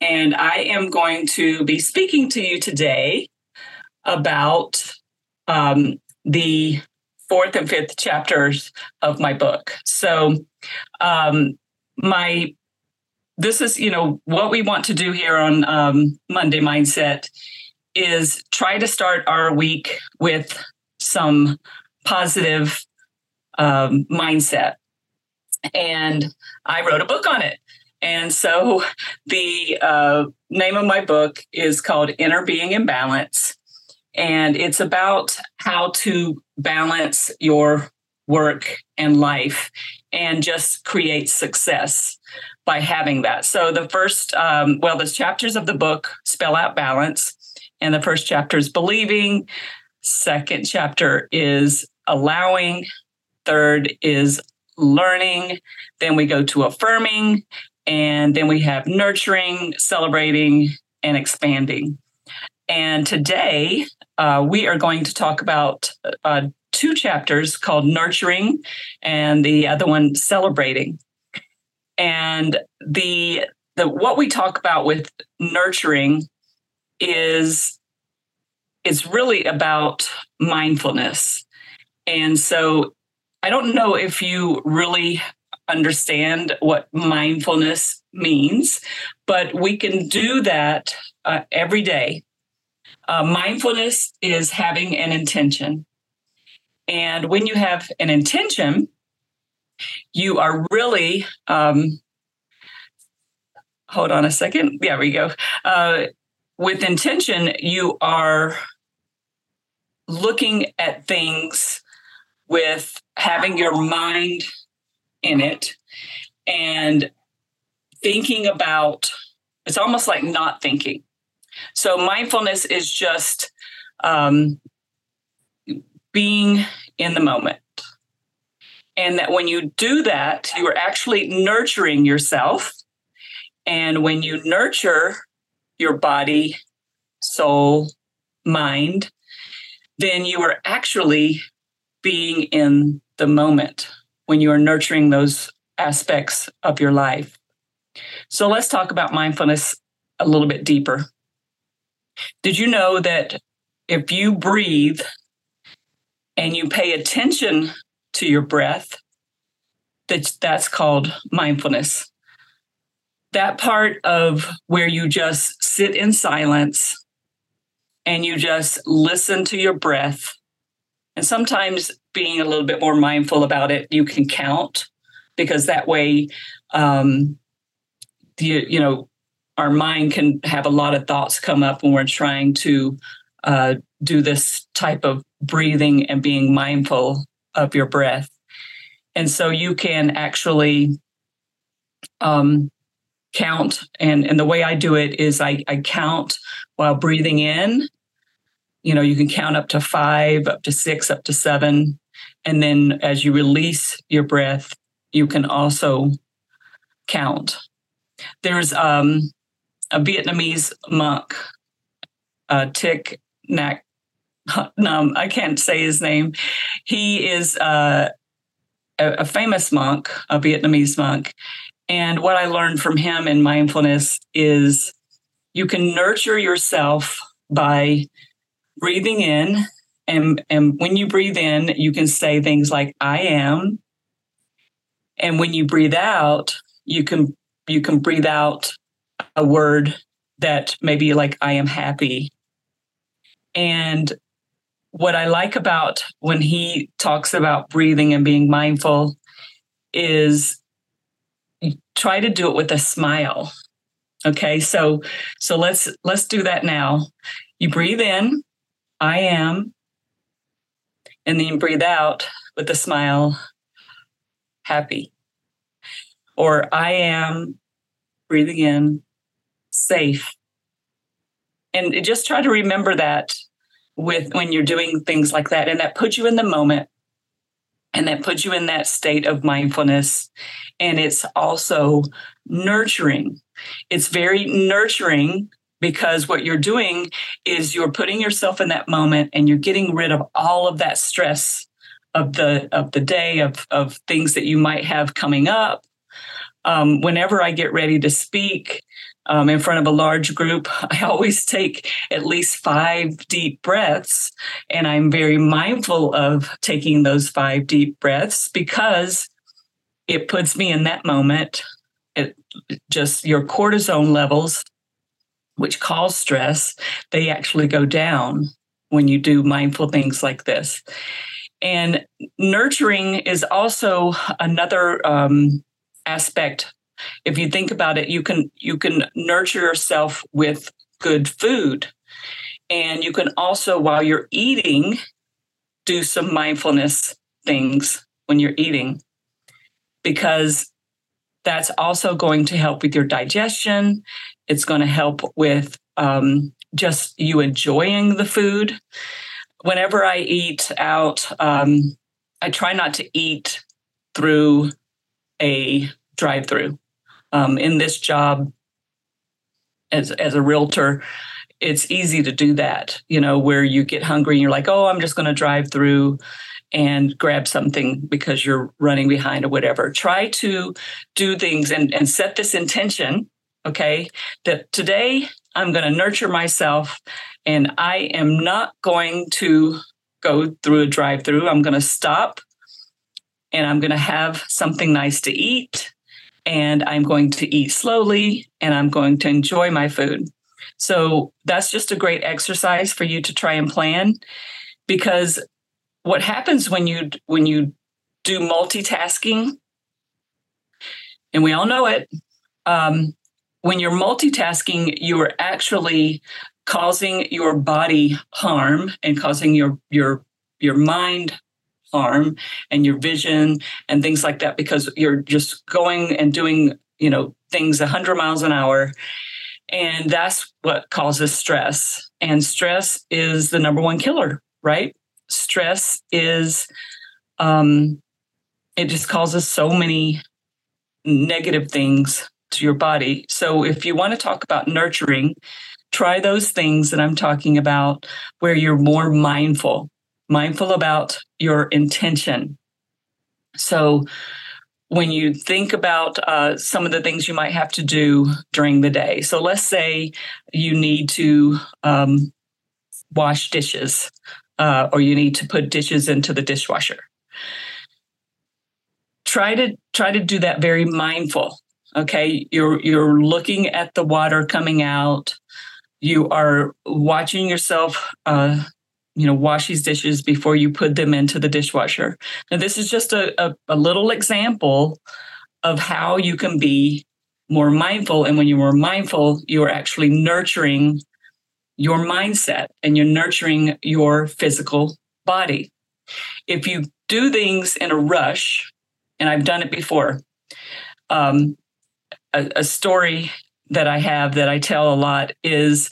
And I am going to be speaking to you today about um, the fourth and fifth chapters of my book. So, um, my this is you know what we want to do here on um, Monday Mindset is try to start our week with some positive um, mindset. And I wrote a book on it. And so the uh, name of my book is called Inner Being in Balance. And it's about how to balance your work and life and just create success by having that. So the first, um, well, the chapters of the book spell out balance. And the first chapter is believing. Second chapter is allowing. Third is learning. Then we go to affirming. And then we have nurturing, celebrating, and expanding. And today uh, we are going to talk about uh, two chapters called Nurturing and the other one Celebrating. And the, the what we talk about with nurturing is it's really about mindfulness. And so I don't know if you really understand what mindfulness means, but we can do that uh, every day. Uh, mindfulness is having an intention. And when you have an intention, you are really, um, hold on a second. There we go. Uh, with intention, you are looking at things with having your mind in it and thinking about it's almost like not thinking. So mindfulness is just um, being in the moment. And that when you do that, you are actually nurturing yourself. And when you nurture your body, soul, mind, then you are actually being in the moment when you are nurturing those aspects of your life. So let's talk about mindfulness a little bit deeper. Did you know that if you breathe and you pay attention to your breath, that that's called mindfulness. That part of where you just sit in silence and you just listen to your breath. And sometimes being a little bit more mindful about it, you can count because that way, um, you, you know, our mind can have a lot of thoughts come up when we're trying to uh, do this type of breathing and being mindful of your breath. And so you can actually um, count. And, and the way I do it is I, I count while breathing in you know you can count up to five up to six up to seven and then as you release your breath you can also count there's um, a vietnamese monk uh, Thich Nhat Hanh I can't say his name. He is uh, a, a famous monk, a Vietnamese monk. And what I learned from him in mindfulness is you can nurture yourself by breathing in and and when you breathe in you can say things like i am. And when you breathe out you can you can breathe out a word that maybe like i am happy. And what i like about when he talks about breathing and being mindful is try to do it with a smile okay? So so let's let's do that now. You breathe in I am. And then breathe out with a smile, happy. Or I am breathing in, safe. and just try to remember that with when you're doing things like that and that puts you in the moment and that puts you in that state of mindfulness and it's also nurturing it's very nurturing because what you're doing is you're putting yourself in that moment and you're getting rid of all of that stress of the of the day of of things that you might have coming up um, whenever i get ready to speak um, in front of a large group, I always take at least five deep breaths. And I'm very mindful of taking those five deep breaths because it puts me in that moment. It just your cortisone levels, which cause stress, they actually go down when you do mindful things like this. And nurturing is also another um, aspect if you think about it you can you can nurture yourself with good food and you can also while you're eating do some mindfulness things when you're eating because that's also going to help with your digestion it's going to help with um, just you enjoying the food. Whenever i eat out um, i try not to eat through a drive through um, in this job as as a realtor it's easy to do that you know where you get hungry and you're like oh i'm just going to drive through and grab something because you're running behind or whatever. Try to do things and, and set this intention okay that today i'm going to nurture myself and i am not going to go through a drive through i'm going to stop and i'm going to have something nice to eat and I'm going to eat slowly and I'm going to enjoy my food. So that's just a great exercise for you to try and plan because what happens when you when you do multitasking and we all know it um, when you're multitasking you are actually causing your body harm and causing your your your mind harm and your vision and things like that because you're just going and doing you know things 100 miles an hour. And that's what causes stress. And stress is the number one killer right? Stress is um it just causes so many negative things to your body so if you want to talk about nurturing try those things that i'm talking about where you're more mindful mindful about your intention. So, when you think about uh, some of the things you might have to do during the day, so let's say you need to um, wash dishes uh, or you need to put dishes into the dishwasher. Try to try to do that very mindful. Okay, you're you're looking at the water coming out. You are watching yourself uh, you know wash these dishes before you put them into the dishwasher and this is just a, a, a, little example of how you can be more mindful and when you're more mindful you're actually nurturing your mindset and you're nurturing your physical body if you do things in a rush and i've done it before um, a, a story that i have that i tell a lot is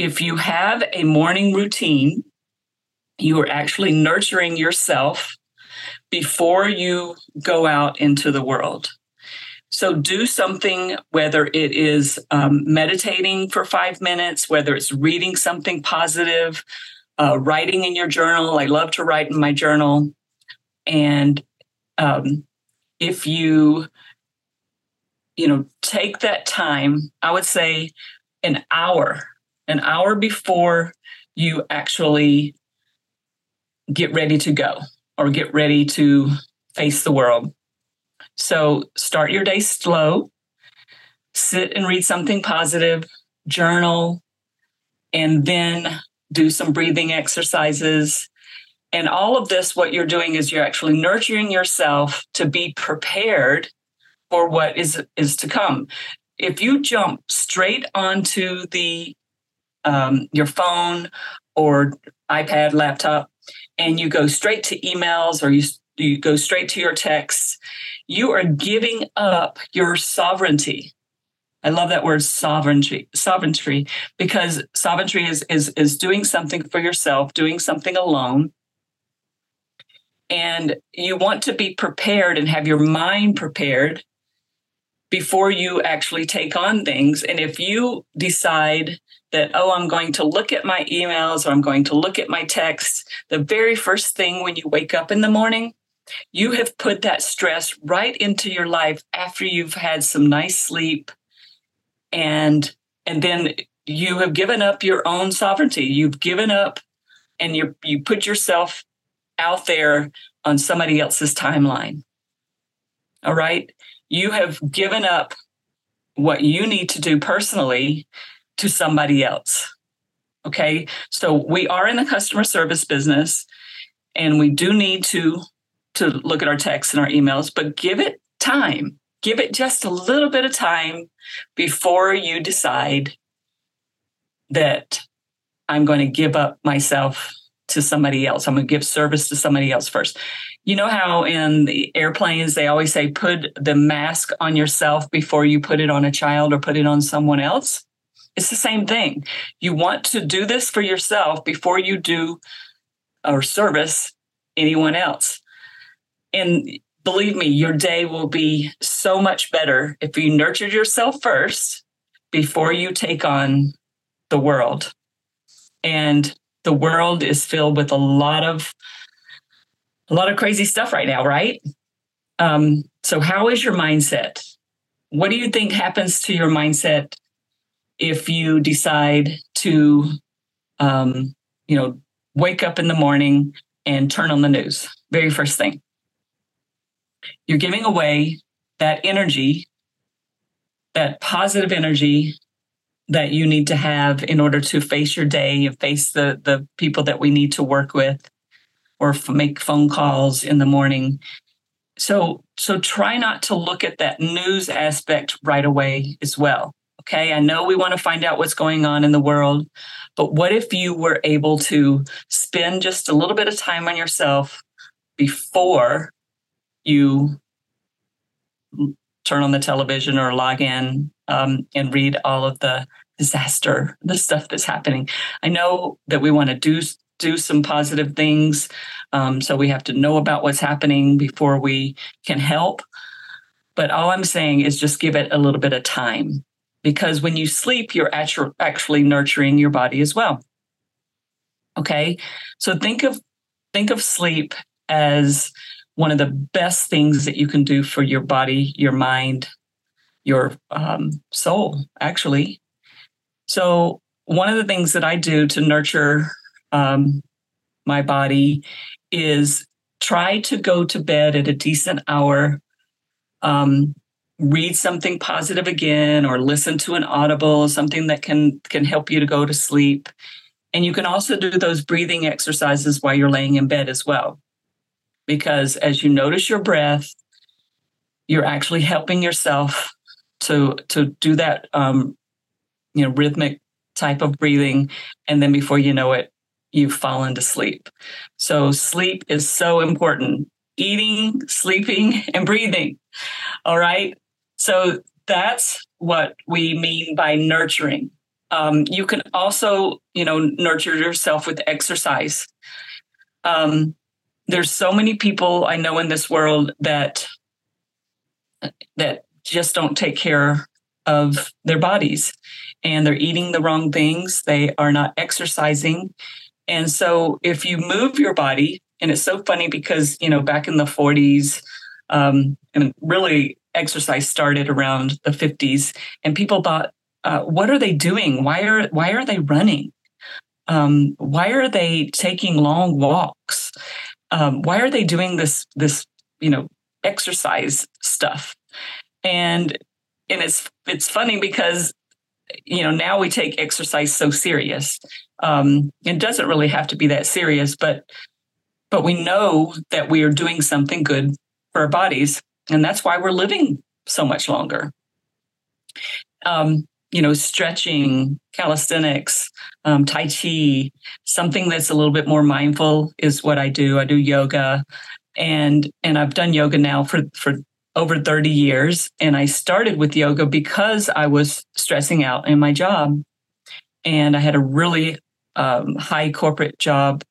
if you have a morning routine, you are actually nurturing yourself before you go out into the world. So do something, whether it is um, meditating for five minutes, whether it's reading something positive, uh, writing in your journal. I love to write in my journal. And um, if you, you know, take that time, I would say an hour an hour before you actually get ready to go or get ready to face the world. So start your day slow, sit and read something positive, journal, and then do some breathing exercises. And all of this, what you're doing is you're actually nurturing yourself to be prepared for what is, is to come. If you jump straight onto the um, your phone or iPad, laptop, and you go straight to emails or you, you go straight to your texts, you are giving up your sovereignty. I love that word sovereignty, sovereignty, because sovereignty is is is doing something for yourself, doing something alone. And you want to be prepared and have your mind prepared before you actually take on things. And if you decide that, oh, I'm going to look at my emails or I'm going to look at my texts, the very first thing when you wake up in the morning, you have put that stress right into your life after you've had some nice sleep. And and then you have given up your own sovereignty. You've given up and you you put yourself out there on somebody else's timeline. All right you have given up what you need to do personally to somebody else. Okay. So we are in the customer service business and we do need to to look at our texts and our emails, but give it time. Give it just a little bit of time before you decide that I'm going to give up myself to somebody else. I'm going to give service to somebody else first. You know how in the airplanes they always say put the mask on yourself before you put it on a child or put it on someone else? It's the same thing. You want to do this for yourself before you do or service anyone else. And believe me, your day will be so much better if you nurtured yourself first before you take on the world. And the world is filled with a lot of a lot of crazy stuff right now, right? Um, so how is your mindset? What do you think happens to your mindset if you decide to, um, you know, wake up in the morning and turn on the news. Very first thing. You're giving away that energy, that positive energy that you need to have in order to face your day and face the, the people that we need to work with or f- make phone calls in the morning. So, so try not to look at that news aspect right away as well. Okay, I know we want to find out what's going on in the world, but what if you were able to spend just a little bit of time on yourself before you turn on the television or log in um, and read all of the disaster, the stuff that's happening? I know that we want to do do some positive things, um, so we have to know about what's happening before we can help. But all I'm saying is just give it a little bit of time because when you sleep, you're actually nurturing your body as well. Okay, so think of think of sleep as one of the best things that you can do for your body, your mind, your um, soul. Actually, so one of the things that I do to nurture um, my body is try to go to bed at a decent hour um, read something positive again or listen to an audible something that can can help you to go to sleep. And you can also do those breathing exercises while you're laying in bed as well. Because as you notice your breath you're actually helping yourself to to do that um, you know rhythmic type of breathing. And then before you know it you've fallen to sleep. So sleep is so important. Eating sleeping and breathing. All right? So that's what we mean by nurturing. Um, you can also, you know, nurture yourself with exercise. Um, there's so many people I know in this world that that just don't take care of their bodies and they're eating the wrong things. They are not exercising and so if you move your body and it's so funny because you know back in the 40s um, and really exercise started around the 50s, and people thought, uh, "What are they doing? Why are why are they running? Um, why are they taking long walks? Um, why are they doing this this you know exercise stuff?" And and it's it's funny because you know now we take exercise so serious. Um, it doesn't really have to be that serious, but but we know that we are doing something good for our bodies and that's why we're living so much longer. Um, you know, stretching, calisthenics, um, Tai Chi, something that's a little bit more mindful is what I do. I do yoga, and and I've done yoga now for for over 30 years. And I started with yoga because I was stressing out in my job. And I had a really um, high corporate job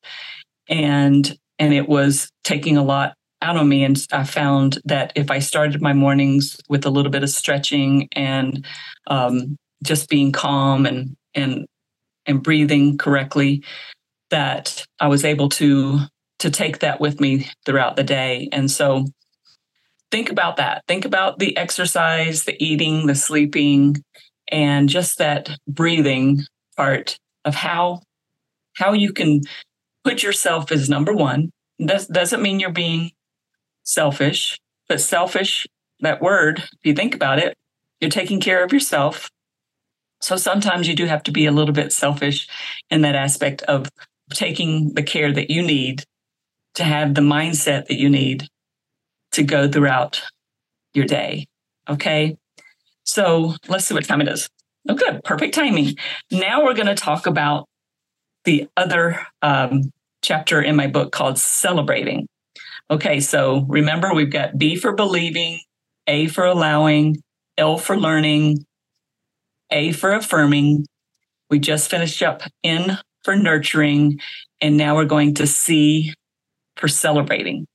and and it was taking a lot out on me. And i found that if i started my mornings with a little bit of stretching and um, just being calm and and and breathing correctly that i was able to to take that with me throughout the day. And so think about that. Think about the exercise the eating the sleeping and just that breathing part of how how you can put yourself as number one. That doesn't mean you're being selfish, but selfish, that word, if you think about it, you're taking care of yourself. So sometimes you do have to be a little bit selfish in that aspect of taking the care that you need to have the mindset that you need to go throughout your day. Okay. So let's see what time it is. Oh, good. Perfect timing. Now we're going to talk about the other um, chapter in my book called Celebrating. Okay, so remember we've got B for believing, A for allowing, L for learning, A for affirming. We just finished up N for nurturing, and now we're going to C for celebrating.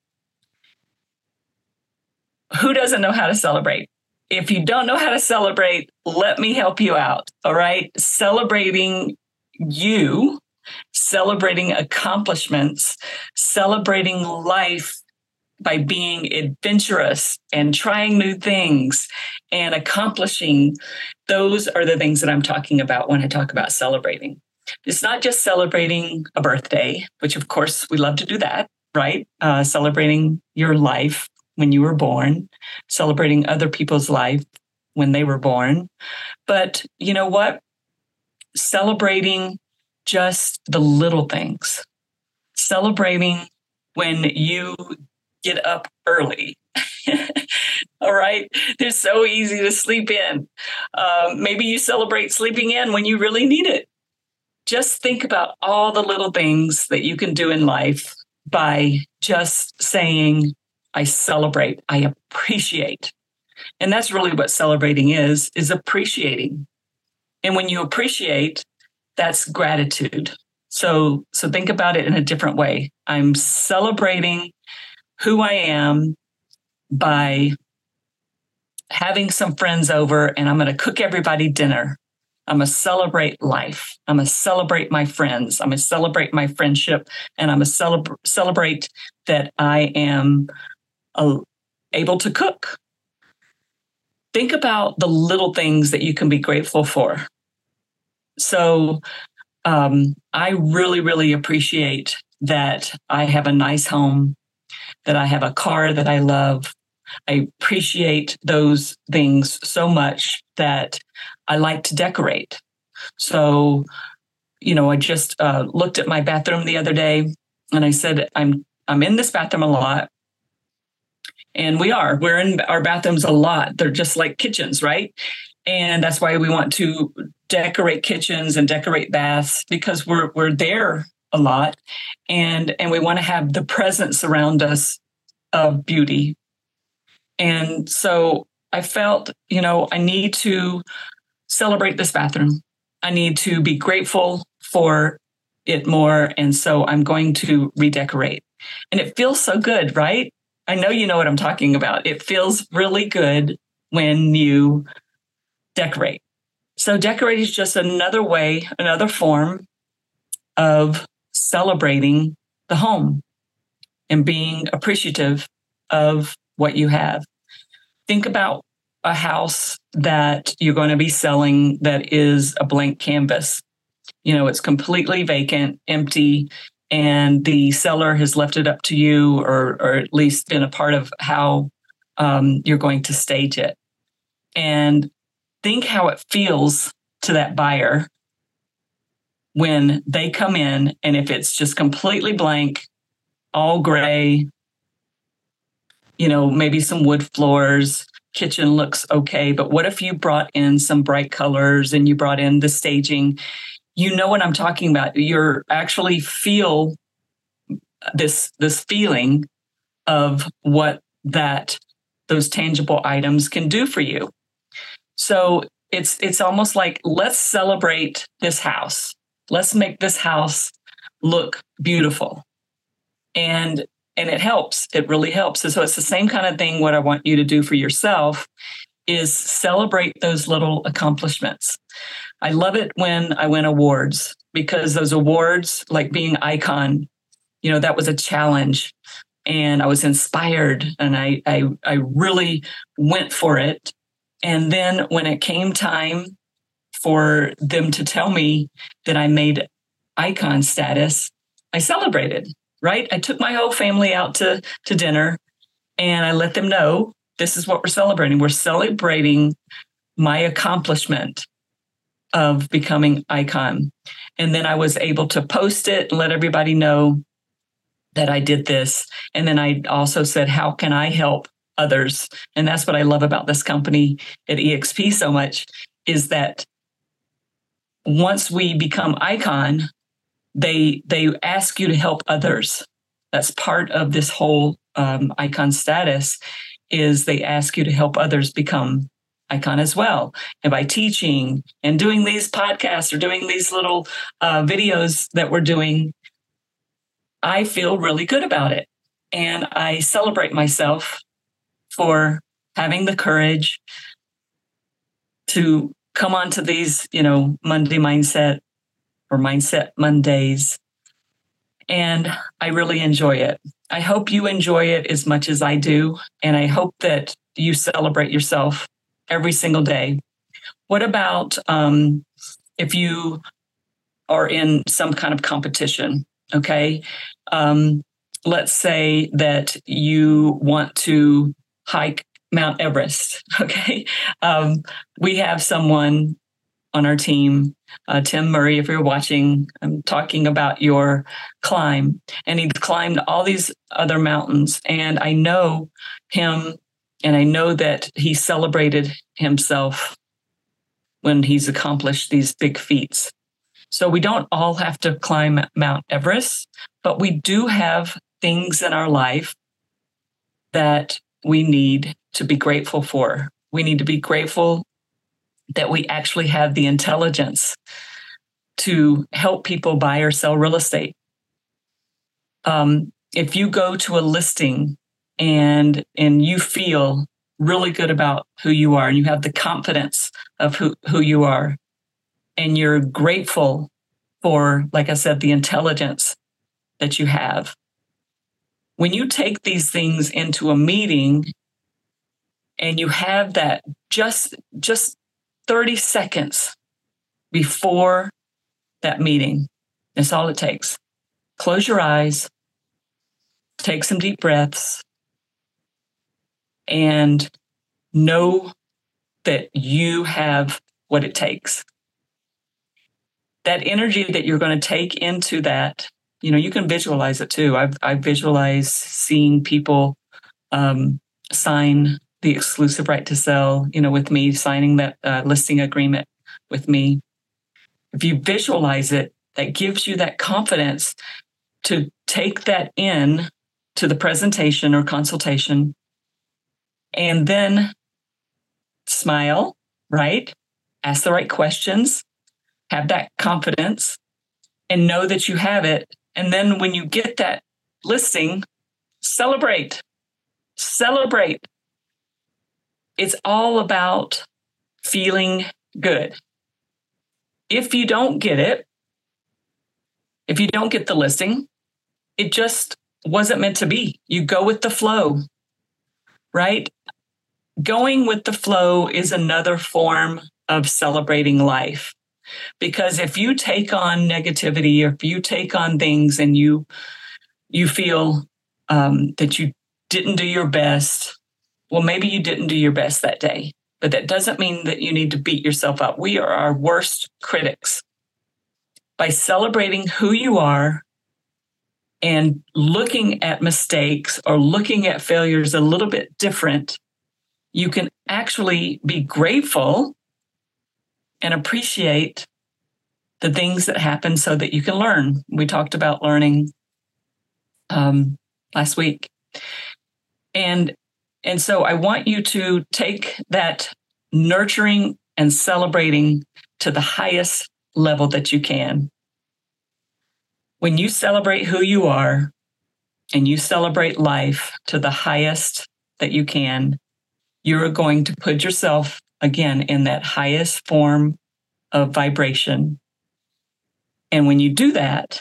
Who doesn't know how to celebrate? If you don't know how to celebrate, let me help you out. All right. Celebrating you celebrating accomplishments, celebrating life by being adventurous and trying new things and accomplishing. Those are the things that I'm talking about when I talk about celebrating. It's not just celebrating a birthday, which of course we love to do that, right? Uh, celebrating your life when you were born, celebrating other people's life when they were born. But you know what? Celebrating just the little things, celebrating when you get up early. All right. They're so easy to sleep in. Um, maybe you celebrate sleeping in when you really need it. Just think about all the little things that you can do in life by just saying, I celebrate, I appreciate. And that's really what celebrating is, is appreciating. And when you appreciate, that's gratitude. So so think about it in a different way. I'm celebrating who I am by having some friends over and I'm going to cook everybody dinner. I'm going to celebrate life. I'm going to celebrate my friends. I'm going to celebrate my friendship and I'm going to celebra- celebrate that I am uh, able to cook. Think about the little things that you can be grateful for. So um, I really, really appreciate that I have a nice home, that I have a car that I love. I appreciate those things so much that I like to decorate. So, you know, I just uh, looked at my bathroom the other day and I said, I'm I'm in this bathroom a lot. And we are. We're in our bathrooms a lot. They're just like kitchens, right? And that's why we want to decorate kitchens and decorate baths because we're we're there a lot. And and we want to have the presence around us of beauty. And so i felt you know i need to celebrate this bathroom. I need to be grateful for it more. And so i'm going to redecorate. And it feels so good right? I know you know what i'm talking about. It feels really good when you decorate so decorating is just another way, another form of celebrating the home and being appreciative of what you have. Think about a house that you're going to be selling that is a blank canvas. You know, it's completely vacant, empty, and the seller has left it up to you, or, or at least been a part of how um, you're going to stage it. And think how it feels to that buyer when they come in and if it's just completely blank, all gray, you know, maybe some wood floors, kitchen looks okay, but what if you brought in some bright colors and you brought in the staging? You know what I'm talking about. You're actually feel this this feeling of what that those tangible items can do for you. So it's it's almost like let's celebrate this house. Let's make this house look beautiful. And and it helps. It really helps. And so it's the same kind of thing what I want you to do for yourself is celebrate those little accomplishments. I love it when I win awards because those awards, like being icon, you know, that was a challenge and I was inspired and I, I, I really went for it. And then when it came time for them to tell me that I made icon status, I celebrated, right? I took my whole family out to, to dinner and I let them know this is what we're celebrating. We're celebrating my accomplishment of becoming icon. And then I was able to post it and let everybody know that I did this. And then I also said, how can I help others? And that's what I love about this company at EXP so much is that once we become icon, they they ask you to help others. That's part of this whole um, icon status is they ask you to help others become icon as well and by teaching and doing these podcasts or doing these little uh, videos that we're doing i feel really good about it and i celebrate myself for having the courage to come onto these you know monday mindset or mindset mondays and i really enjoy it I hope you enjoy it as much as I do. And I hope that you celebrate yourself every single day. What about um, if you are in some kind of competition? Okay. Um, let's say that you want to hike Mount Everest. Okay. Um, we have someone on our team. Uh, Tim Murray, if you're watching, I'm talking about your climb. And he's climbed all these other mountains. And I know him, and I know that he celebrated himself when he's accomplished these big feats. So we don't all have to climb Mount Everest, but we do have things in our life that we need to be grateful for. We need to be grateful that we actually have the intelligence to help people buy or sell real estate. Um, if you go to a listing and and you feel really good about who you are and you have the confidence of who, who you are and you're grateful for like i said the intelligence that you have when you take these things into a meeting and you have that just just 30 seconds before that meeting. That's all it takes. Close your eyes, take some deep breaths, and know that you have what it takes. That energy that you're going to take into that, you know, you can visualize it too. I've I visualize seeing people um, sign the exclusive right to sell, you know, with me signing that uh, listing agreement with me. If you visualize it, that gives you that confidence to take that in to the presentation or consultation and then smile, right? Ask the right questions, have that confidence, and know that you have it. And then when you get that listing, celebrate, celebrate it's all about feeling good. If you don't get it, if you don't get the listing, it just wasn't meant to be. You go with the flow, right? Going with the flow is another form of celebrating life. Because if you take on negativity, or if you take on things and you you feel um, that you didn't do your best, well, maybe you didn't do your best that day, but that doesn't mean that you need to beat yourself up. We are our worst critics. By celebrating who you are and looking at mistakes or looking at failures a little bit different, you can actually be grateful and appreciate the things that happen so that you can learn. We talked about learning um, last week. And And so I want you to take that nurturing and celebrating to the highest level that you can. When you celebrate who you are and you celebrate life to the highest that you can, you're going to put yourself again in that highest form of vibration. And when you do that,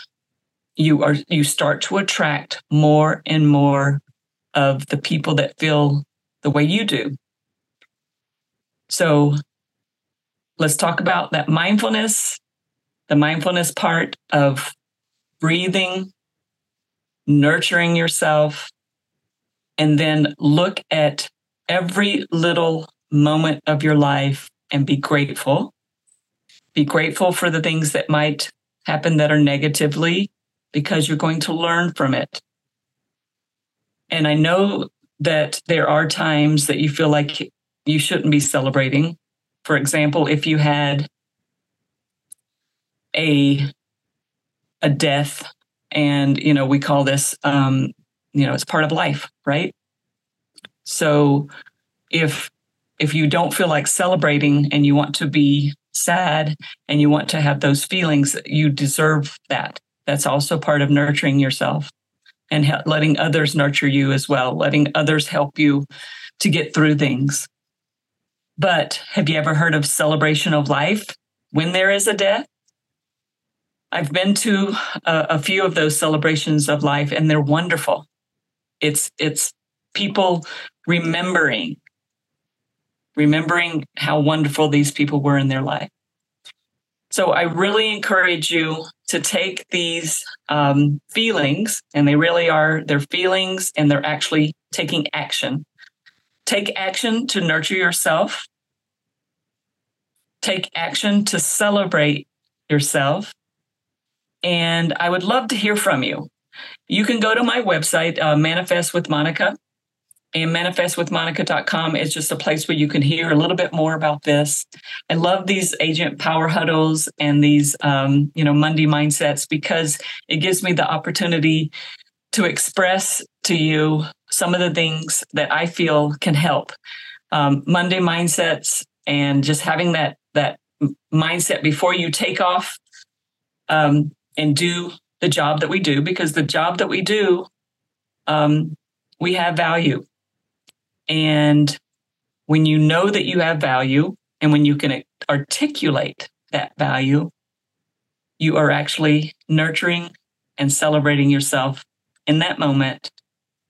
you are you start to attract more and more of the people that feel the way you do. So let's talk about that mindfulness, the mindfulness part of breathing, nurturing yourself, and then look at every little moment of your life and be grateful. Be grateful for the things that might happen that are negatively because you're going to learn from it. And I know that there are times that you feel like you shouldn't be celebrating. For example, if you had a a death and you know we call this um you know it's part of life right so if if you don't feel like celebrating and you want to be sad and you want to have those feelings you deserve that that's also part of nurturing yourself and letting others nurture you as well, letting others help you to get through things. But have you ever heard of celebration of life when there is a death? I've been to a, a few of those celebrations of life and they're wonderful. It's it's people remembering remembering how wonderful these people were in their life. So I really encourage you to take these um, feelings, and they really are their feelings, and they're actually taking action. Take action to nurture yourself. Take action to celebrate yourself. And I would love to hear from you. You can go to my website, uh, Manifest with Monica, and manifestwithmonica.com is just a place where you can hear a little bit more about this. I love these agent power huddles and these, um, you know, Monday mindsets because it gives me the opportunity to express to you some of the things that I feel can help. Um, Monday mindsets and just having that that mindset before you take off um, and do the job that we do because the job that we do um, we have value and when you know that you have value and when you can articulate that value, you are actually nurturing and celebrating yourself in that moment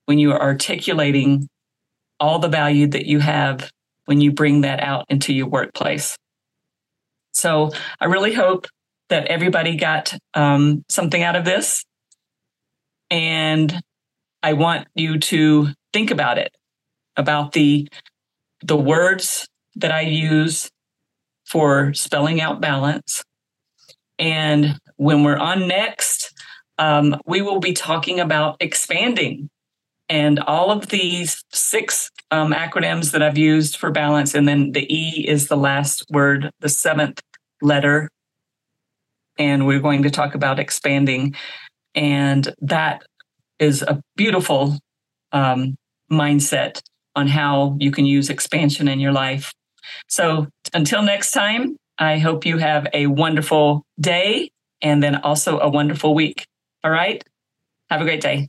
when you are articulating all the value that you have when you bring that out into your workplace. So I really hope that everybody got um, something out of this. And I want you to think about it about the the words that I use for spelling out balance. And when we're on next, um, we will be talking about expanding and all of these six um, acronyms that I've used for balance. And then the E is the last word, the seventh letter. And we're going to talk about expanding. And that is a beautiful um, mindset on how you can use expansion in your life. So until next time, I hope you have a wonderful day and then also a wonderful week. All right. Have a great day.